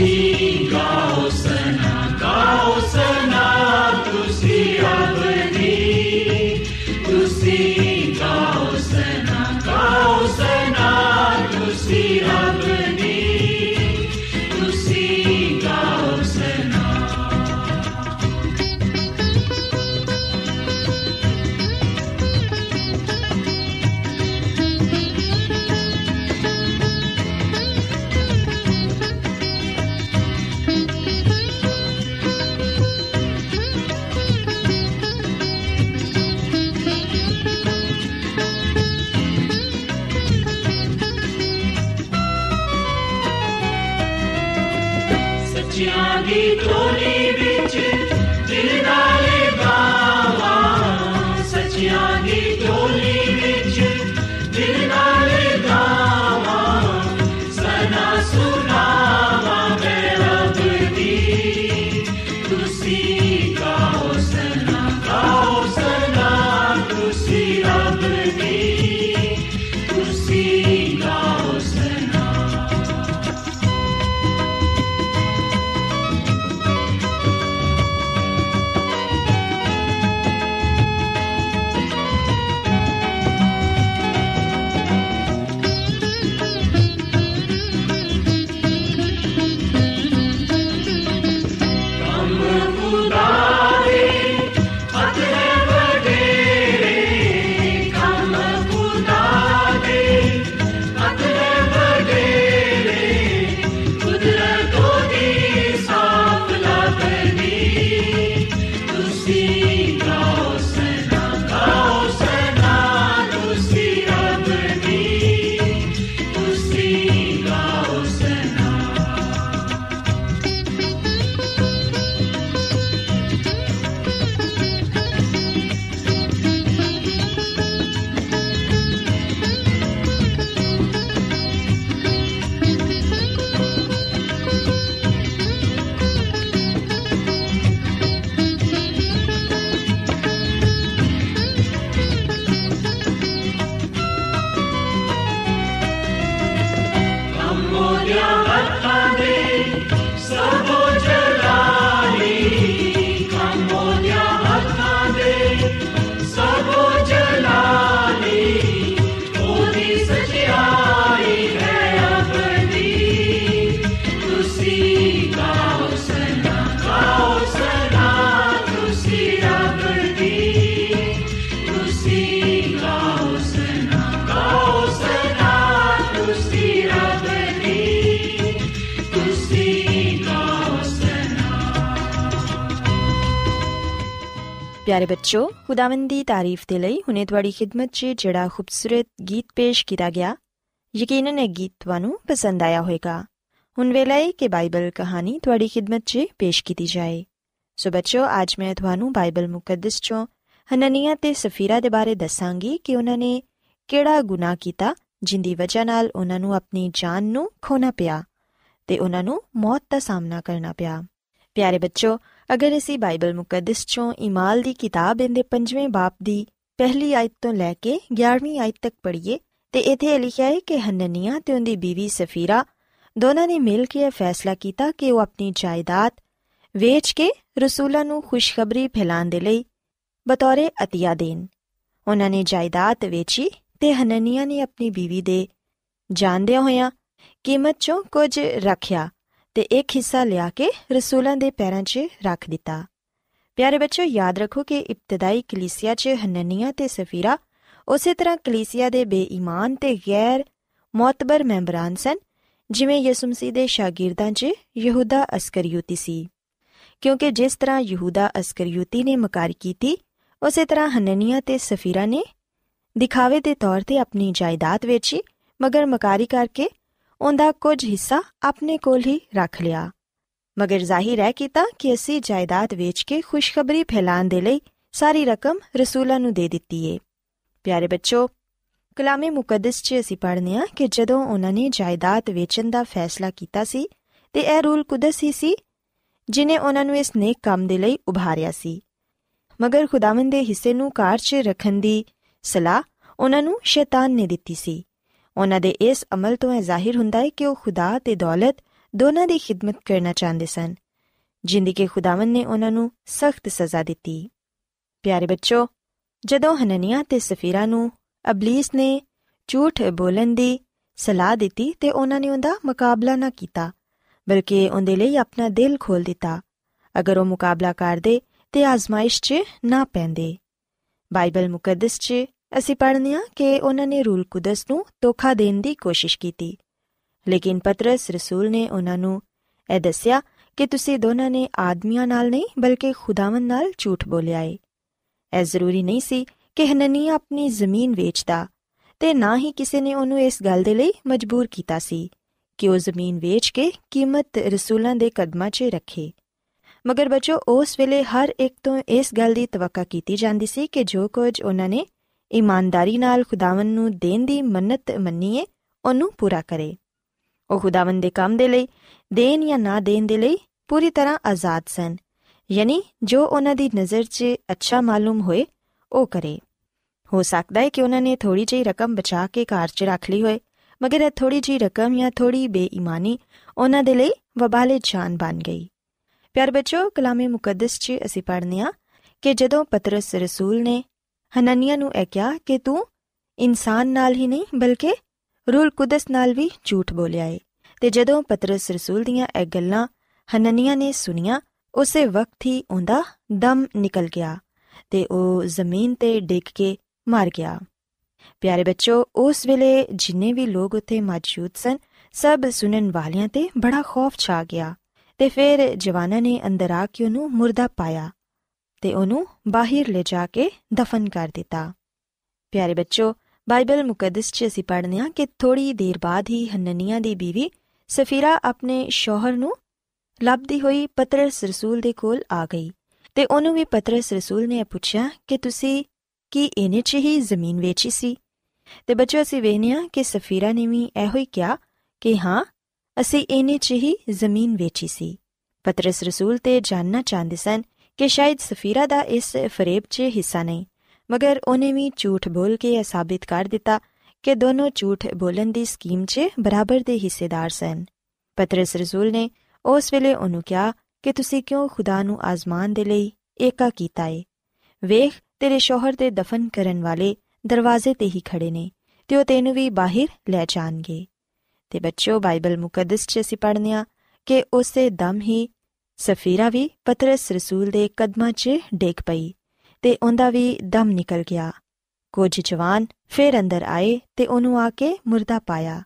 ਆ ਤੁਸੀਂ ਗਾਓ ਸਨਾ ਗਾਓ ਸਨਾ ਤੁਸੀਂ ਅਬਦੀ ਪਿਆਰੇ ਬੱਚੋ ਖੁਦਾਵੰਦ ਦੀ ਤਾਰੀਫ ਦੇ ਲਈ ਹੁਨੇ ਤੁਹਾਡੀ ਖidmat 'ਚ ਜਿਹੜਾ ਖੂਬਸੂਰਤ ਗੀਤ ਪੇਸ਼ ਕੀਤਾ ਗਿਆ ਯਕੀਨਨ ਇਹ ਗੀਤ ਤੁਹਾਨੂੰ ਪਸੰਦ ਆਇਆ ਹੋਵੇਗਾ ਹੁਣ ਵੇਲਾ ਹੈ ਕਿ ਬਾਈਬਲ ਕਹਾਣੀ ਤੁਹਾਡੀ ਖidmat 'ਚ ਪੇਸ਼ ਕੀਤੀ ਜਾਏ ਸੋ ਬੱਚੋ ਅੱਜ ਮੈਂ ਤੁਹਾਨੂੰ ਬਾਈਬਲ ਮੁਕੱਦਸ 'ਚੋਂ ਹਨਨੀਆ ਤੇ ਸਫੀਰਾ ਦੇ ਬਾਰੇ ਦੱਸਾਂਗੀ ਕਿ ਉਹਨਾਂ ਨੇ ਕਿਹੜਾ ਗੁਨਾਹ ਕੀਤਾ ਜਿੰਦੀ ਵਜ੍ਹਾ ਨਾਲ ਉਹਨਾਂ ਨੂੰ ਆਪਣੀ ਜਾਨ ਨੂੰ ਖੋਣਾ ਪਿਆ ਤੇ ਉਹਨਾਂ ਨੂੰ ਮੌਤ ਦਾ ਸਾਹਮਣਾ ਕਰਨਾ ਪਿਆ ਪਿਆਰੇ ਬੱਚੋ ਅਗਰ ਅਸੀਂ ਬਾਈਬਲ ਮੁਕੱਦਸ ਚੋਂ ਇਮਾਲ ਦੀ ਕਿਤਾਬ ਦੇ 5ਵੇਂ ਬਾਪ ਦੀ ਪਹਿਲੀ ਆਇਤ ਤੋਂ ਲੈ ਕੇ 11ਵੀਂ ਆਇਤ ਤੱਕ ਪੜ੍ਹੀਏ, ਤੇ ਇੱਥੇ ਲਿਖਿਆ ਹੈ ਕਿ ਹਨਨੀਆ ਤੇ ਉਹਦੀ ਬੀਵੀ ਸਫੀਰਾ ਦੋਨਾਂ ਨੇ ਮਿਲ ਕੇ ਇਹ ਫੈਸਲਾ ਕੀਤਾ ਕਿ ਉਹ ਆਪਣੀ ਜਾਇਦਾਦ ਵੇਚ ਕੇ ਰਸੂਲਾਂ ਨੂੰ ਖੁਸ਼ਖਬਰੀ ਫੈਲਾਉਣ ਦੇ ਲਈ ਬਤੌਰੇ ਅਤੀਆ ਦੇਣ। ਉਹਨਾਂ ਨੇ ਜਾਇਦਾਦ ਵੇਚੀ ਤੇ ਹਨਨੀਆ ਨੇ ਆਪਣੀ ਬੀਵੀ ਦੇ ਜਾਣਦਿਆਂ ਹੋਇਆਂ ਕੀਮਤ ਚੋਂ ਕੁਝ ਰੱਖਿਆ। ਤੇ ਇੱਕ ਹਿੱਸਾ ਲਿਆ ਕੇ ਰਸੂਲਾਂ ਦੇ ਪੈਰਾਂ 'ਚ ਰੱਖ ਦਿੱਤਾ। ਪਿਆਰੇ ਬੱਚੋ ਯਾਦ ਰੱਖੋ ਕਿ ਇਬਤਦਾਈ ਕਲੀਸਿਆ 'ਚ ਹਨਨੀਆ ਤੇ ਸਫੀਰਾ ਉਸੇ ਤਰ੍ਹਾਂ ਕਲੀਸਿਆ ਦੇ ਬੇਈਮਾਨ ਤੇ ਗੈਰ ਮੌਤਬਰ ਮੈਂਬਰਾਂ ਸਨ, ਜਿਵੇਂ ਯਿਸੂ ਮਸੀਹ ਦੇ ਸ਼ਾਗਿਰਦਾਂ 'ਚ ਯਹੂਦਾ ਅਸਕਰੀਓਤੀ ਸੀ। ਕਿਉਂਕਿ ਜਿਸ ਤਰ੍ਹਾਂ ਯਹੂਦਾ ਅਸਕਰੀਓਤੀ ਨੇ ਮਕਾਰੀ ਕੀਤੀ, ਉਸੇ ਤਰ੍ਹਾਂ ਹਨਨੀਆ ਤੇ ਸਫੀਰਾ ਨੇ ਦਿਖਾਵੇ ਦੇ ਤੌਰ ਤੇ ਆਪਣੀ ਜਾਇਦਾਦ ਵੇਚੀ, ਮਗਰ ਮਕਾਰੀ ਕਰਕੇ ਉਹਦਾ ਕੁਝ ਹਿੱਸਾ ਆਪਣੇ ਕੋਲ ਹੀ ਰੱਖ ਲਿਆ। ਮਗਰ ਜ਼ਾਹਿਰ ਹੈ ਕੀਤਾ ਕਿ ਅਸੀਂ ਜਾਇਦਾਦ ਵੇਚ ਕੇ ਖੁਸ਼ਖਬਰੀ ਫੈਲਾਣ ਦੇ ਲਈ ਸਾਰੀ ਰਕਮ ਰਸੂਲਾਂ ਨੂੰ ਦੇ ਦਿੱਤੀ ਏ। ਪਿਆਰੇ ਬੱਚੋ, ਕਲਾਮੇ ਮੁਕੱਦਸ 'ਚ ਅਸੀਂ ਪੜ੍ਹਨੇ ਆ ਕਿ ਜਦੋਂ ਉਹਨਾਂ ਨੇ ਜਾਇਦਾਦ ਵੇਚਣ ਦਾ ਫੈਸਲਾ ਕੀਤਾ ਸੀ, ਤੇ ਇਹ ਰੂਲ ਕੁਦਸ ਹੀ ਸੀ, ਜਿਨੇ ਉਹਨਾਂ ਨੂੰ ਇਸ ਨੇਕ ਕੰਮ ਦੇ ਲਈ ਉਭਾਰਿਆ ਸੀ। ਮਗਰ ਖੁਦਾਵੰਦ ਦੇ ਹਿੱਸੇ ਨੂੰ ਕਾਰ 'ਚ ਰੱਖਣ ਦੀ ਸਲਾਹ ਉਹਨਾਂ ਨੂੰ ਸ਼ੈਤਾਨ ਨੇ ਦਿੱਤੀ ਸੀ। ਉਹਨਾਂ ਦੇ ਇਸ ਅਮਲ ਤੋਂ ਇਹ ਜ਼ਾਹਿਰ ਹੁੰਦਾ ਹੈ ਕਿ ਉਹ ਖੁਦਾ ਤੇ ਦੌਲਤ ਦੋਨਾਂ ਦੀ ਖਿਦਮਤ ਕਰਨਾ ਚਾਹੁੰਦੇ ਸਨ, ਜਿੰਦੀ ਕੇ ਖੁਦਾਵੰਦ ਨੇ ਉਹਨਾਂ ਨੂੰ ਸਖਤ ਸਜ਼ਾ ਦਿੱਤੀ। ਪਿਆਰੇ ਬੱਚੋ, ਜਦੋਂ ਹਨਨੀਆ ਤੇ ਸਫੀਰਾ ਨੂੰ ਅਬਲੀਸ ਨੇ ਝੂਠ ਬੋਲਣ ਦੀ ਸਲਾਹ ਦਿੱਤੀ ਤੇ ਉਹਨਾਂ ਨੇ ਉਹਦਾ ਮੁਕਾਬਲਾ ਨਾ ਕੀਤਾ, ਬਲਕਿ ਉਹਦੇ ਲਈ ਆਪਣਾ ਦਿਲ ਖੋਲ ਦਿੱਤਾ, ਅਗਰ ਉਹ ਮੁਕਾਬਲਾ ਕਰਦੇ ਤੇ ਆਜ਼ਮਾਇਸ਼ 'ਚ ਨਾ ਪੈਂਦੇ। ਬਾਈਬਲ ਮੁਕੱਦਸ 'ਚ ਅਸੀਂ ਪੜ੍ਹਨੇ ਆ ਕਿ ਉਹਨਾਂ ਨੇ ਰੂਲ ਕੁਦਸ ਨੂੰ ਧੋਖਾ ਦੇਣ ਦੀ ਕੋਸ਼ਿਸ਼ ਕੀਤੀ। ਲੇਕਿਨ ਪਤਰਸ ਰਸੂਲ ਨੇ ਉਹਨਾਂ ਨੂੰ ਇਹ ਦੱਸਿਆ ਕਿ ਤੁਸੀਂ ਦੋਨਾਂ ਨੇ ਆਦਮੀਆਂ ਨਾਲ ਨਹੀਂ, ਬਲਕਿ ਖੁਦਾਵੰਦ ਨਾਲ ਝੂਠ ਬੋਲਿਆ ਏ। ਇਹ ਜ਼ਰੂਰੀ ਨਹੀਂ ਸੀ ਕਿ ਹਨਨੀਆ ਆਪਣੀ ਜ਼ਮੀਨ ਵੇਚਦਾ, ਤੇ ਨਾ ਹੀ ਕਿਸੇ ਨੇ ਉਹਨੂੰ ਇਸ ਗੱਲ ਦੇ ਲਈ ਮਜਬੂਰ ਕੀਤਾ ਸੀ ਕਿ ਉਹ ਜ਼ਮੀਨ ਵੇਚ ਕੇ ਕੀਮਤ ਰਸੂਲਾਂ ਦੇ ਕਦਮਾਂ 'ਚ ਰੱਖੇ। ਮਗਰ ਬੱਚੋ, ਉਸ ਵੇਲੇ ਹਰ ਇੱਕ ਤੋਂ ਇਸ ਗੱਲ ਦੀ ਤਵੱਕਾ ਕੀਤੀ ਜਾਂਦੀ ਸੀ ਕਿ ਜੋ ਕੁਝ ਉਹਨਾਂ ਨੇ ਇਮਾਨਦਾਰੀ ਨਾਲ ਖੁਦਾਵੰਦ ਨੂੰ ਦੇਣ ਦੀ ਮੰਨਤ ਮੰਨੀਏ, ਉਹਨੂੰ ਪੂਰਾ ਕਰੇ। ਉਹ ਖੁਦਾਵੰਦ ਦੇ ਕੰਮ ਦੇ ਲਈ, ਦੇਣ ਜਾਂ ਨਾ ਦੇਣ ਦੇ ਲਈ ਪੂਰੀ ਤਰ੍ਹਾਂ ਆਜ਼ਾਦ ਸਨ। ਯਾਨੀ ਜੋ ਉਹਨਾਂ ਦੀ ਨਜ਼ਰ 'ਚ ਅੱਛਾ ਮਾਲੂਮ ਹੋਏ, ਉਹ ਕਰੇ। ਹੋ ਸਕਦਾ ਹੈ ਕਿ ਉਹਨਾਂ ਨੇ ਥੋੜੀ ਜਿਹੀ ਰਕਮ ਬਚਾ ਕੇ ਘਰ 'ਚ ਰੱਖ ਲਈ ਹੋਏ, ਮਗਰ ਇਹ ਥੋੜੀ ਜਿਹੀ ਰਕਮ ਜਾਂ ਥੋੜੀ ਬੇਈਮਾਨੀ ਉਹਨਾਂ ਦੇ ਲਈ ਵਬਾਲੇ ਜਾਨ ਬਣ ਗਈ। ਪਿਆਰ ਬੱਚੋ, ਕਲਾਮੇ ਮੁਕੱਦਸ 'ਚ ਅਸੀਂ ਪੜ੍ਹਨੇ ਆ ਕਿ ਜਦੋਂ ਪਤਰਸ ਰਸੂਲ ਨੇ ਹਨਨੀਆ ਨੂੰ ਇਹ ਕਿਹਾ ਕਿ ਤੂੰ ਇਨਸਾਨ ਨਾਲ ਹੀ ਨਹੀਂ, ਬਲਕਿ ਰੂਲ ਕੁਦਸ ਨਾਲ ਵੀ ਝੂਠ ਬੋਲਿਆ ਏ। ਤੇ ਜਦੋਂ ਪਤਰਸ ਰਸੂਲ ਦੀਆਂ ਇਹ ਗੱਲਾਂ ਹਨਨੀਆ ਨੇ ਸੁਨੀਆਂ ਉਸੇ ਵਕਤ ਹੀ ਉਹਦਾ ਦਮ ਨਿਕਲ ਗਿਆ ਤੇ ਉਹ ਜ਼ਮੀਨ ਤੇ ਡਿੱਗ ਕੇ ਮਰ ਗਿਆ। ਪਿਆਰੇ ਬੱਚੋ, ਉਸ ਵੇਲੇ ਜਿੰਨੇ ਵੀ ਲੋਕ ਉੱਥੇ ਮੌਜੂਦ ਸਨ, ਸਭ ਸੁਣਨ ਵਾਲਿਆਂ ਤੇ ਬੜਾ ਖੌਫ ਛਾ ਗਿਆ ਤੇ ਫਿਰ ਜਵਾਨਾਂ ਨੇ ਅੰਦਰ ਆ ਕੇ ਉਹਨੂੰ ਮੁਰਦਾ ਪਾਇਆ। ਤੇ ਉਹਨੂੰ ਬਾਹਰ ਲੈ ਜਾ ਕੇ ਦਫਨ ਕਰ ਦਿੱਤਾ। ਪਿਆਰੇ ਬੱਚੋ, ਬਾਈਬਲ ਮੁਕੱਦਸ 'ਚ ਅਸੀਂ ਪੜ੍ਹਨੇ ਆ ਕਿ ਥੋੜੀ ਦੇਰ ਬਾਅਦ ਹੀ ਹਨਨੀਆ ਦੀ ਬੀਵੀ ਸਫੀਰਾ ਆਪਣੇ ਸ਼ੋਹਰ ਨੂੰ ਲੱਭਦੀ ਹੋਈ ਪਤਰਸ ਰਸੂਲ ਦੇ ਕੋਲ ਆ ਗਈ ਤੇ ਉਹਨੂੰ ਵੀ ਪਤਰਸ ਰਸੂਲ ਨੇ ਪੁੱਛਿਆ ਕਿ ਤੁਸੀਂ ਕੀ ਇਹਨੇ 'ਚ ਹੀ ਜ਼ਮੀਨ ਵੇਚੀ ਸੀ? ਤੇ ਬੱਚੋ, ਅਸੀਂ ਵੇਖਿਆ ਕਿ ਸਫੀਰਾ ਨੇ ਵੀ ਇਹੋ ਹੀ ਕਿਹਾ ਕਿ ਹਾਂ, ਅਸੀਂ ਇਹਨੇ 'ਚ ਹੀ ਜ਼ਮੀਨ ਵੇਚੀ ਸੀ। ਪਤਰਸ ਰਸੂਲ ਤੇ ਜਾਨਣਾ ਚਾਹੁੰਦੇ ਸਨ ਕਿ ਸ਼ਾਇਦ ਸਫੀਰਾ ਦਾ ਇਸ ਫਰੇਬ 'ਚ ਹਿੱਸਾ ਨਹੀਂ। ਮਗਰ ਉਹਨੇ ਵੀ ਝੂਠ ਬੋਲ ਕੇ ਇਹ ਸਾਬਿਤ ਕਰ ਦਿੱਤਾ ਕਿ ਦੋਨੋਂ ਝੂਠ ਬੋਲਣ ਦੀ ਸਕੀਮ 'ਚ ਬਰਾਬਰ ਦੇ ਹਿੱਸੇਦਾਰ ਸਨ। ਪਤਰਸ ਰਸੂਲ ਨੇ ਉਸ ਵੇਲੇ ਉਹਨੂੰ ਕਿਹਾ ਕਿ ਤੁਸੀਂ ਕਿਉਂ ਖੁਦਾ ਨੂੰ ਆਜ਼ਮਾਨ ਦੇ ਲਈ ਏਕਾ ਕੀਤਾ ਏ? ਵੇਖ, ਤੇਰੇ ਸ਼ੋਹਰ ਦੇ ਦਫਨ ਕਰਨ ਵਾਲੇ ਦਰਵਾਜ਼ੇ ਤੇ ਹੀ ਖੜੇ ਨੇ, ਤੇ ਉਹ ਤੈਨੂੰ ਵੀ ਬਾਹਰ ਲੈ ਜਾਣਗੇ। ਤੇ ਬੱਚਿਓ, ਬਾਈਬਲ ਮੁਕੱਦਸ 'ਚ ਅਸੀਂ ਪੜ੍ਹਨੇ ਆ ਕਿ ਉਸੇ ਦਮ ਹੀ ਸਫੀਰਾ ਵੀ ਪਤਰਸ ਰਸੂਲ ਦੇ ਕਦਮਾਂ 'ਚ ਡਿੱਗ ਪਈ ਤੇ ਉਹਦਾ ਵੀ ਦਮ ਨਿਕਲ ਗਿਆ। ਕੁਝ ਜਵਾਨ ਫੇਰ ਅੰਦਰ ਆਏ ਤੇ ਉਹਨੂੰ ਆ ਕੇ ਮੁਰਦਾ ਪਾਇਆ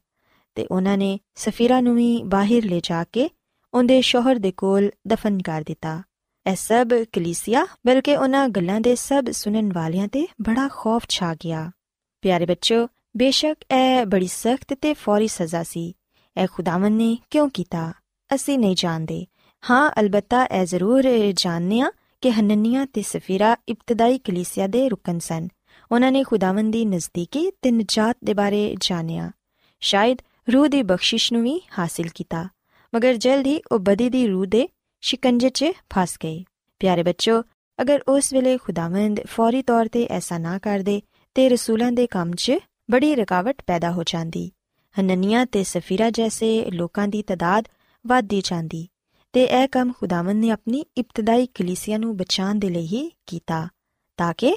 ਤੇ ਉਹਨਾਂ ਨੇ ਸਫੀਰਾ ਨੂੰ ਵੀ ਬਾਹਰ ਲੈ ਜਾ ਕੇ ਉਹਦੇ ਸ਼ੋਹਰ ਦੇ ਕੋਲ ਦਫਨ ਕਰ ਦਿੱਤਾ। ਇਹ ਸਭ ਕਲੀਸਿਆ, ਬਲਕਿ ਉਹਨਾਂ ਗੱਲਾਂ ਦੇ ਸਭ ਸੁਣਨ ਵਾਲਿਆਂ ਤੇ ਬੜਾ ਖੌਫ ਛਾ ਗਿਆ। ਪਿਆਰੇ ਬੱਚੋ, ਬੇਸ਼ੱਕ ਇਹ ਬੜੀ ਸਖਤ ਤੇ ਫੌਰੀ ਸਜ਼ਾ ਸੀ। ਇਹ ਖੁਦਾਵੰ ਨੇ ਕਿਉਂ ਕੀਤਾ? ਅਸੀਂ ਨਹੀਂ ਜਾਣਦੇ। ਹਾਂ, ਅਲਬੱਤਾ, ਇਹ ਜ਼ਰੂਰ ਜਾਣਦੇ ਆ ਕਿ ਹਨਨੀਆ ਤੇ ਸਫੀਰਾ ਇਬਤਦਾਈ ਕਲੀਸਿਆ ਦੇ ਰੁਕਨ ਸਨ। ਉਹਨਾਂ ਨੇ ਖੁਦਾਵੰ ਦੀ ਨਜ਼ਦੀਕੀ ਤੇ ਨਜਾਤ ਦੇ ਬਾਰੇ ਜਾਣਿਆ। ਸ਼ਾਇਦ ਰੂਹ ਦੀ ਬਖਸ਼ਿਸ਼ ਨੂੰ ਵੀ ਹਾਸਿਲ ਕੀਤਾ। ਮਗਰ ਜਲਦ ਹੀ ਉਹ ਬਦੀ ਦੀ ਰੂਹ ਦੇ ਸ਼ਿਕੰਜੇ 'ਚ ਫਸ ਗਏ। ਪਿਆਰੇ ਬੱਚੋ, ਅਗਰ ਉਸ ਵੇਲੇ ਖੁਦਾਵੰਦ ਫੌਰੀ ਤੌਰ ਤੇ ਐਸਾ ਨਾ ਕਰਦੇ, ਤੇ ਰਸੂਲਾਂ ਦੇ ਕੰਮ 'ਚ ਬੜੀ ਰੁਕਾਵਟ ਪੈਦਾ ਹੋ ਜਾਂਦੀ। ਹਨਨੀਆਂ ਤੇ ਸਫੀਰਾ ਜੈਸੇ ਲੋਕਾਂ ਦੀ ਤਦਾਦ ਵਧਦੀ ਜਾਂਦੀ। ਤੇ ਇਹ ਕੰਮ ਖੁਦਾਵੰਦ ਨੇ ਆਪਣੀ ਇਬਤਦਾਈ ਕਲੀਸਿਆ ਨੂੰ ਬਚਾਉਣ ਦੇ ਲਈ ਹੀ ਕੀਤਾ, ਤਾਂ ਕਿ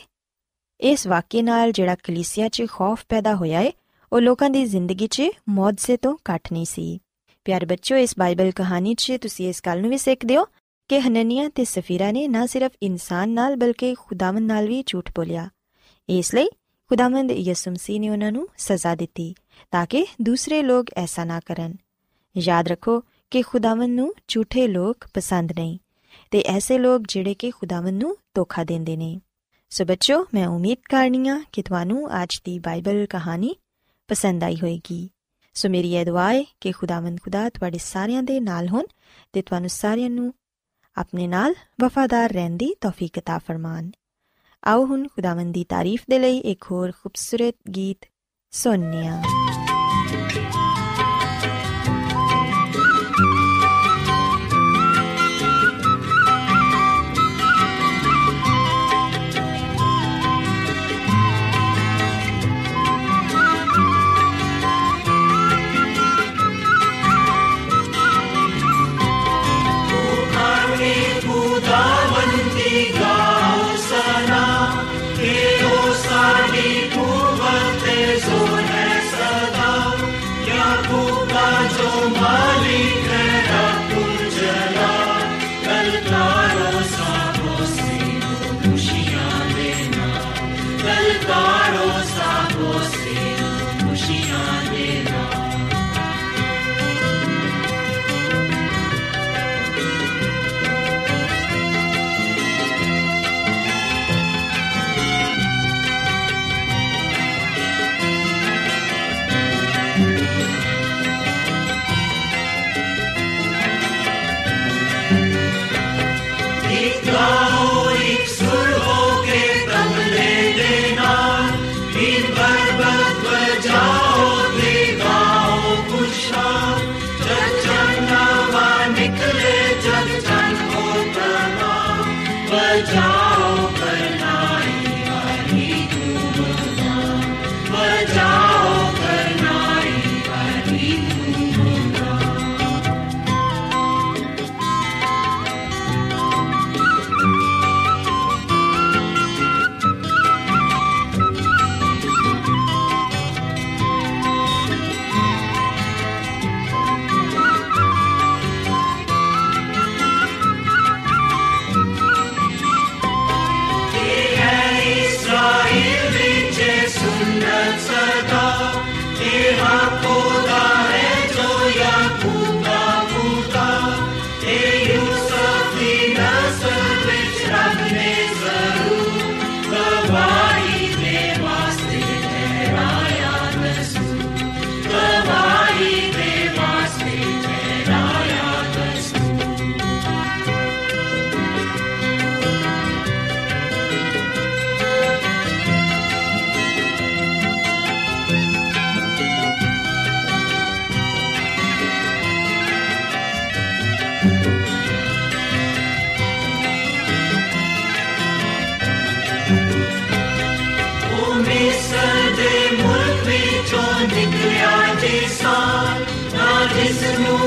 ਇਸ ਵਾਕਿਏ ਨਾਲ ਜਿਹੜਾ ਕਲੀਸਿਆ 'ਚ ਖੌਫ ਪੈਦਾ ਹੋਇਆ ਏ, ਉਹ ਲੋਕਾਂ ਦੀ ਜ਼ਿੰਦਗੀ 'ਚ ਮੌਜਜ਼ੇ ਤੋਂ ਘੱਟ ਨਹੀਂ ਸੀ। ਪਿਆਰੇ ਬੱਚੋ ਇਸ ਬਾਈਬਲ ਕਹਾਣੀ 'ਚ ਤੁਸੀਂ ਇਸ ਗੱਲ ਨੂੰ ਵੀ ਸਿੱਖਦੇ ਹੋ ਕਿ ਹਨਨੀਆ ਤੇ ਸਫੀਰਾ ਨੇ ਨਾ ਸਿਰਫ ਇਨਸਾਨ ਨਾਲ ਬਲਕਿ ਖੁਦਾਵੰਦ ਨਾਲ ਵੀ ਝੂਠ ਬੋਲਿਆ। ਇਸ ਲਈ ਖੁਦਾਵੰਦ ਯਿਸੂ ਮਸੀਹ ਨੇ ਉਹਨਾਂ ਨੂੰ ਸਜ਼ਾ ਦਿੱਤੀ, ਤਾਂ ਕਿ ਦੂਸਰੇ ਲੋਕ ਐਸਾ ਨਾ ਕਰਨ। ਯਾਦ ਰੱਖੋ ਕਿ ਖੁਦਾਵੰਦ ਨੂੰ ਝੂਠੇ ਲੋਕ ਪਸੰਦ ਨਹੀਂ ਤੇ ਐਸੇ ਲੋਕ ਜਿਹੜੇ ਕਿ ਖੁਦਾਵੰਦ ਨੂੰ ਧੋਖਾ ਦਿੰਦੇ ਨੇ ਸੋ ਬੱਚੋ ਮੈਂ ਉਮੀਦ ਕਰਨੀਆ ਕਿ ਤੁਹਾਨੂੰ ਅੱਜ ਦੀ ਬਾਈਬਲ ਕਹਾਣੀ ਪਸੰਦ ਆਈ ਹੋਵੇਗੀ ਸੋ ਮੇਰੀ ਇਹ ਦੁਆ ਹੈ ਕਿ ਖੁਦਾਵੰਦ ਖੁਦਾ ਤੁਹਾਡੇ ਸਾਰਿਆਂ ਦੇ ਨਾਲ ਹੋਣ ਤੇ ਤੁਹਾਨੂੰ ਸਾਰਿਆਂ ਨੂੰ ਆਪਣੇ ਨਾਲ ਵਫਾਦਾਰ ਰਹਿਣ ਦੀ ਤੌਫੀਕ عطا ਫਰਮਾਨ ਆਓ ਹੁਣ ਖੁਦਾਵੰਦ ਦੀ ਤਾਰੀਫ ਦੇ ਲਈ ਇੱਕ ਹੋਰ ਖੂਬਸੂਰਤ ਗੀਤ ਸੁਣਨੇ is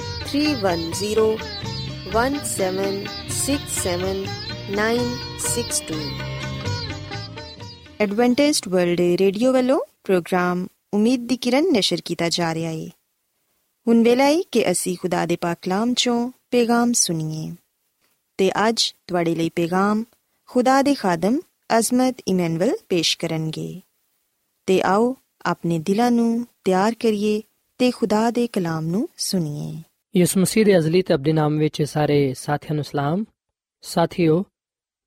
three one zero one seven six seven nine six two Adventist world radio ਵੱਲੋਂ ਪ੍ਰੋਗਰਾਮ ਉਮੀਦ ਦੀ ਕਿਰਨ ਨਿਸ਼ਰ ਕੀਤਾ ਜਾ ਰਿਹਾ ਹੈ ਹੁਣ ਵੇਲਾ ਹੈ ਕਿ ਅਸੀਂ ਖੁਦਾ ਦੇ ਪਾਕ ਕਲਾਮ ਚੋਂ ਪੈਗਾਮ ਸੁਣੀਏ ਤੇ ਅੱਜ ਤੁਹਾਡੇ ਲਈ ਪੈਗਾਮ ਖੁਦਾ ਦੇ ਖਾਦਮ ਅਜ਼ਮਤ ਇਮਨੁਅਲ ਪੇਸ਼ ਕਰਨਗੇ ਤੇ ਆਓ ਆਪਣੇ ਦਿਲਾਂ ਨੂੰ ਤਿਆਰ ਕਰੀਏ ਤੇ ਖੁਦਾ ਦੇ ਕਲਾਮ ਨੂੰ ਸੁਣੀਏ ਯਿਸੂ ਮਸੀਹ ਦੇ ਅਜ਼ਲੀ ਤੇ ਅਬਦੀ ਨਾਮ ਵਿੱਚ ਸਾਰੇ ਸਾਥੀਆਂ ਨੂੰ ਸਲਾਮ। ਸਾਥੀਓ,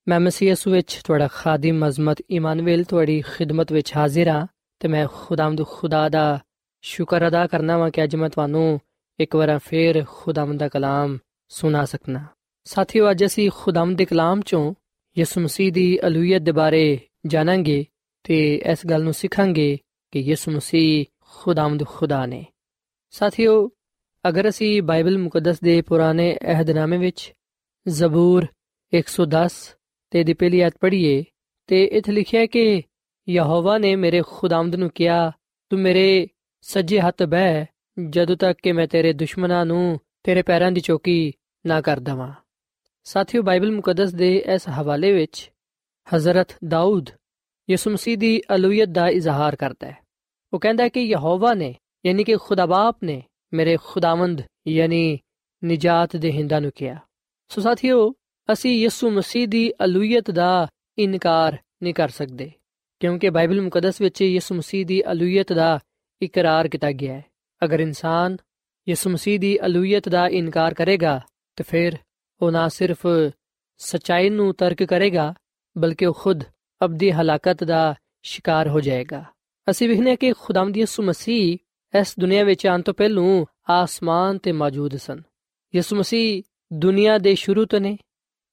ਮੈਂ ਮਸੀਹ ਯਿਸੂ ਵਿੱਚ ਤੁਹਾਡਾ ਖਾਦਮ ਅਜ਼ਮਤ ਇਮਾਨੁਅਲ ਤੁਹਾਡੀ ਖਿਦਮਤ ਵਿੱਚ ਹਾਜ਼ਰ ਹਾਂ ਤੇ ਮੈਂ ਖੁਦਾਵੰਦ ਖੁਦਾ ਦਾ ਸ਼ੁਕਰ ਅਦਾ ਕਰਨਾ ਵਾਂ ਕਿ ਅੱਜ ਮੈਂ ਤੁਹਾਨੂੰ ਇੱਕ ਵਾਰ ਫੇਰ ਖੁਦਾਵੰਦ ਦਾ ਕਲਾਮ ਸੁਣਾ ਸਕਣਾ ਸਾਥੀਓ, ਅੱਜ ਅਸੀਂ ਖੁਦਾਵੰਦ ਦੇ ਕਲਾਮ ਚੋਂ ਯਿਸੂ ਮਸੀਹ ਦੀ ਅਲੂਹੀਅਤ ਦੇ ਬਾਰੇ ਜਾਣਾਂਗੇ ਤੇ ਇਸ ਗੱਲ ਨੂੰ ਸਿੱਖਾਂਗੇ ਕਿ ਯਿਸੂ ਮਸੀਹ ਖੁਦਾਵੰਦ ਖੁਦਾ ਨੇ। ਸਾਥੀਓ ਅਗਰ ਅਸੀਂ ਬਾਈਬਲ ਮੁਕੱਦਸ ਦੇ ਪੁਰਾਣੇ ਅਹਿਦਨਾਮੇ ਵਿੱਚ ਜ਼ਬੂਰ 110 ਤੇ ਦੀ ਪਹਿਲੀ ਆਇਤ ਪੜ੍ਹੀਏ, ਤੇ ਇੱਥੇ ਲਿਖਿਆ ਕਿ ਯਹੋਵਾ ਨੇ ਮੇਰੇ ਖੁਦਾਵੰਦ ਨੂੰ ਕਿਹਾ, ਤੂੰ ਮੇਰੇ ਸੱਜੇ ਹੱਥ ਬਹਿ, ਜਦੋਂ ਤੱਕ ਕਿ ਮੈਂ ਤੇਰੇ ਦੁਸ਼ਮਣਾਂ ਨੂੰ ਤੇਰੇ ਪੈਰਾਂ ਦੀ ਚੌਕੀ ਨਾ ਕਰ ਦਵਾਂ। ਸਾਥੀਓ, ਬਾਈਬਲ ਮੁਕੱਦਸ ਦੇ ਇਸ ਹਵਾਲੇ ਵਿੱਚ ਹਜ਼ਰਤ ਦਾਊਦ ਯਿਸੂ ਮਸੀਹ ਦੀ ਅਲੂਹੀਅਤ ਦਾ ਇਜ਼ਹਾਰ ਕਰਦਾ ਹੈ। ਉਹ ਕਹਿੰਦਾ ਹੈ ਕਿ ਯਹੋਵਾ ਨੇ, ਯਾਨੀ ਕਿ ਖੁਦਾ ਬਾਪ ਨੇ ਮੇਰੇ ਖੁਦਾਵੰਦ, ਯਾਨੀ ਨਜਾਤ ਦੇ ਹਿੰਦਾਂ ਨੂੰ ਕਿਹਾ। ਸੋ ਸਾਥੀਓ, ਅਸੀਂ ਯਿਸੂ ਮਸੀਹ ਦੀ ਅਲੂਹੀਅਤ ਦਾ ਇਨਕਾਰ ਨਹੀਂ ਕਰ ਸਕਦੇ, ਕਿਉਂਕਿ ਬਾਈਬਲ ਮੁਕੱਦਸ ਵਿੱਚ ਯਿਸੂ ਮਸੀਹ ਦੀ ਅਲੂਹੀਅਤ ਦਾ ਇਕਰਾਰ ਕੀਤਾ ਗਿਆ ਹੈ। ਅਗਰ ਇਨਸਾਨ ਯਿਸੂ ਮਸੀਹ ਦੀ ਅਲੂਹੀਅਤ ਦਾ ਇਨਕਾਰ ਕਰੇਗਾ, ਤਾਂ ਫਿਰ ਉਹ ਨਾ ਸਿਰਫ ਸਚਾਈ ਨੂੰ ਤਰਕ ਕਰੇਗਾ, ਬਲਕਿ ਉਹ ਖੁਦ ਅਬਦੀ ਹਲਾਕਤ ਦਾ ਸ਼ਿਕਾਰ ਹੋ ਜਾਏਗਾ। ਅਸੀਂ ਵਿਖਨੇ ਕਿ ਖੁਦਾਵੰਦ ਯਿਸੂ ਮਸੀਹ ਇਸ ਦੁਨੀਆ ਵਿੱਚ ਆਉਣ ਤੋਂ ਪਹਿਲੂ ਆਸਮਾਨ ਤੇ ਮੌਜੂਦ ਸਨ। ਯਿਸੂ ਮਸੀਹ ਦੁਨੀਆ ਦੇ ਸ਼ੁਰੂ ਤੋਂ ਨੇ,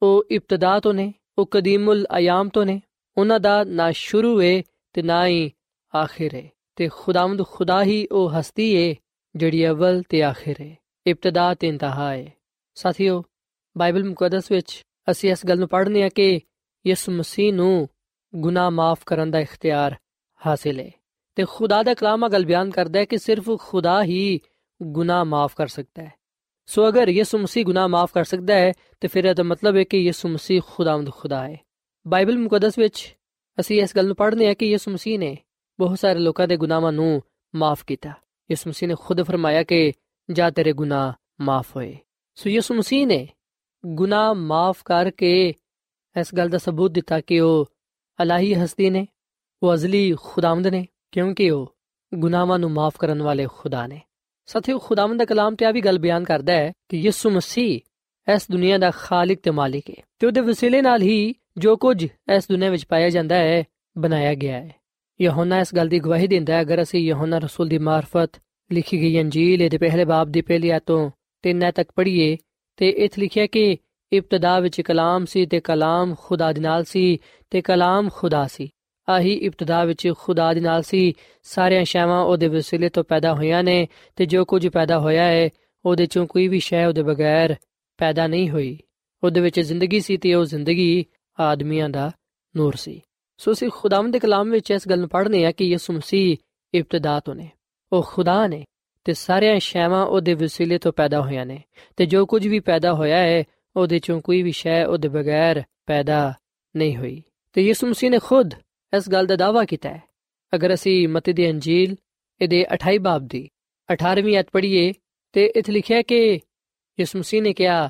ਉਹ ਇਬਤਦਾ ਤੋਂ ਨੇ, ਉਹ ਕਦੀਮੁਲ ਆਯਾਮ ਤੋਂ ਨੇ, ਉਹਨਾਂ ਦਾ ਨਾ ਸ਼ੁਰੂ ਹੈ ਤੇ ਨਾ ਹੀ ਆਖਿਰ ਹੈ ਤੇ ਖੁਦਾਵੰਦ ਖੁਦਾ ਹੀ ਉਹ ਹਸਤੀ ਹੈ ਜਿਹੜੀ ਅਵਲ ਤੇ ਆਖਿਰ ਹੈ ਇਬਤਦਾ ਤੇ ਇੰਤਹਾ ਹੈ ਸਾਥੀਓ, ਬਾਈਬਲ ਮੁਕੱਦਸ ਵਿੱਚ ਅਸੀਂ ਇਸ ਗੱਲ ਨੂੰ ਪੜ੍ਹਨੇ ਆ ਕਿ ਯਿਸੂ ਮਸੀਹ ਨੂੰ ਗੁਨਾਹ ਮਾਫ ਕਰਨ ਦਾ ਇਖਤਿਆਰ ਹਾਸਿਲ ਹੈ ਤੇ ਖੁਦਾ ਦਾ ਕਲਾਮ ਅਗਲ ਬਿਆਨ ਕਰਦਾ ਹੈ ਕਿ ਸਿਰਫ ਖੁਦਾ ਹੀ ਗੁਨਾਹ ਮਾਫ ਕਰ ਸਕਦਾ ਹੈ। ਸੋ ਅਗਰ ਯਿਸੂ ਮਸੀਹ ਗੁਨਾਹ ਮਾਫ ਕਰ ਸਕਦਾ ਹੈ, ਤੇ ਫਿਰ ਇਹਦਾ ਮਤਲਬ ਹੈ ਕਿ ਯਿਸੂ ਮਸੀਹ ਖੁਦਾਵੰਦ ਖੁਦਾ ਹੈ। ਬਾਈਬਲ ਮੁਕੱਦਸ ਵਿੱਚ ਅਸੀਂ ਇਸ ਗੱਲ ਨੂੰ ਪੜ੍ਹਨੇ ਆ ਕਿ ਯਿਸੂ ਮਸੀਹ ਨੇ ਬਹੁਤ ਸਾਰੇ ਲੋਕਾਂ ਦੇ ਗੁਨਾਹਾਂ ਨੂੰ ਮਾਫ ਕੀਤਾ। ਯਿਸੂ ਮਸੀਹ ਨੇ ਖੁਦ ਫਰਮਾਇਆ ਕਿ ਜਾ ਤੇਰੇ ਗੁਨਾਹ ਮਾਫ ਹੋਏ। ਸੋ ਯਿਸੂ ਮਸੀਹ ਨੇ ਗੁਨਾਹ ਮਾਫ ਕਰਕੇ ਇਸ ਗੱਲ ਦਾ ਸਬੂਤ ਦਿੱਤਾ ਕਿ ਉਹ ਅਲਾਹੀ ਹਸਤੀ ਨੇ, ਉਹ ਅਜ਼ਲੀ ਖੁਦਾਵੰਦ ਨੇ ਕਿਉਂਕਿ ਉਹ ਗੁਨਾਹਾਂ ਨੂੰ ਮਾਫ ਕਰਨ ਵਾਲੇ ਖੁਦਾ ਨੇ। ਸਾਥੀਓ, ਖੁਦਾਵੰਦ ਦਾ ਕਲਾਮ ਤੇ ਆ ਵੀ ਗੱਲ ਬਿਆਨ ਕਰਦਾ ਹੈ ਕਿ ਯਿਸੂ ਮਸੀਹ ਇਸ ਦੁਨੀਆ ਦਾ ਖਾਲਕ ਤੇ ਮਾਲਿਕ ਹੈ ਤੇ ਉਹਦੇ ਵਸੀਲੇ ਨਾਲ ਹੀ ਜੋ ਕੁਝ ਇਸ ਦੁਨੀਆ ਵਿੱਚ ਪਾਇਆ ਜਾਂਦਾ ਹੈ, ਬਣਾਇਆ ਗਿਆ ਹੈ। ਯਹੋਨਾ ਇਸ ਗੱਲ ਦੀ ਗਵਾਹੀ ਦਿੰਦਾ ਹੈ, ਅਗਰ ਅਸੀਂ ਯਹੋਨਾ ਰਸੂਲ ਦੀ ਮਾਰਫਤ ਲਿਖੀ ਗਈ ਅੰਜੀਲ ਦੇ ਪਹਿਲੇ ਬਾਬ ਦੀ ਪਹਿਲੀ ਆਇਤੋਂ ਤਿੰਨ ਤੱਕ ਪੜ੍ਹੀਏ ਤੇ ਇਥੇ ਲਿਖਿਆ ਕਿ ਇਬਤਦਾ ਵਿੱਚ ਕਲਾਮ ਸੀ ਤੇ ਕਲਾਮ ਖੁਦਾ ਦੇ ਨਾਲ ਸੀ ਤੇ ਕਲਾਮ ਖੁਦਾ ਸੀ। ਆਹੀ ਇਬਤਦਾ ਵਿੱਚ ਖੁਦਾ ਦੇ ਨਾਲ ਸੀ। ਸਾਰੀਆਂ ਸ਼ੈਵਾਂ ਉਹਦੇ ਵਸੀਲੇ ਤੋਂ ਪੈਦਾ ਹੋਈਆਂ ਨੇ ਤੇ ਜੋ ਕੁਝ ਪੈਦਾ ਹੋਇਆ ਹੈ ਉਹਦੇ ਚੋਂ ਕੋਈ ਵੀ ਸ਼ੈ ਉਹਦੇ ਬਗੈਰ ਪੈਦਾ ਨਹੀਂ ਹੋਈ। ਉਹਦੇ ਵਿੱਚ ਜ਼ਿੰਦਗੀ ਸੀ ਤੇ ਉਹ ਜ਼ਿੰਦਗੀ ਆਦਮੀਆਂ ਦਾ ਨੂਰ ਸੀ। ਸੋ ਅਸੀਂ ਖੁਦਾਵੰਦ ਦੇ ਕਲਾਮ ਵਿੱਚ ਇਸ ਗੱਲ ਨੂੰ ਪੜ੍ਹਨੇ ਆ ਕਿ ਯਿਸੂ ਮਸੀਹ ਇਬਤਦਾ ਤੋਂ ਨੇ। ਉਹ ਖੁਦਾ ਨੇ ਤੇ ਸਾਰੀਆਂ ਸ਼ੈਵਾਂ ਉਹਦੇ ਵਸੀਲੇ ਤੋਂ ਪੈਦਾ ਹੋਈਆਂ ਨੇ ਤੇ ਜੋ ਕੁਝ ਵੀ ਪੈਦਾ ਹੋਇਆ ਹੈ ਉਹਦੇ ਚੋਂ ਕੋਈ ਵੀ ਸ਼ੈ ਉਹਦੇ ਬਗੈਰ ਪੈਦਾ ਨਹੀਂ ਹੋਈ। ਤੇ ਯਿਸੂ ਮਸੀਹ ਨੇ ਖੁਦ ਇਸ ਗੱਲ ਦਾ ਦਾਵਾ ਕੀਤਾ ਹੈ। ਅਗਰ ਅਸੀਂ ਮਤੀ ਦੀ ਅੰਜੀਲ, ਇਹਦੇ 28 ਬਾਬ ਦੀ 18ਵੀਂ ਅਧ ਪੜ੍ਹੀਏ ਤੇ ਇਥੇ ਲਿਖਿਆ ਕਿ ਯਿਸੂ ਮਸੀਹ ਨੇ ਕਿਹਾ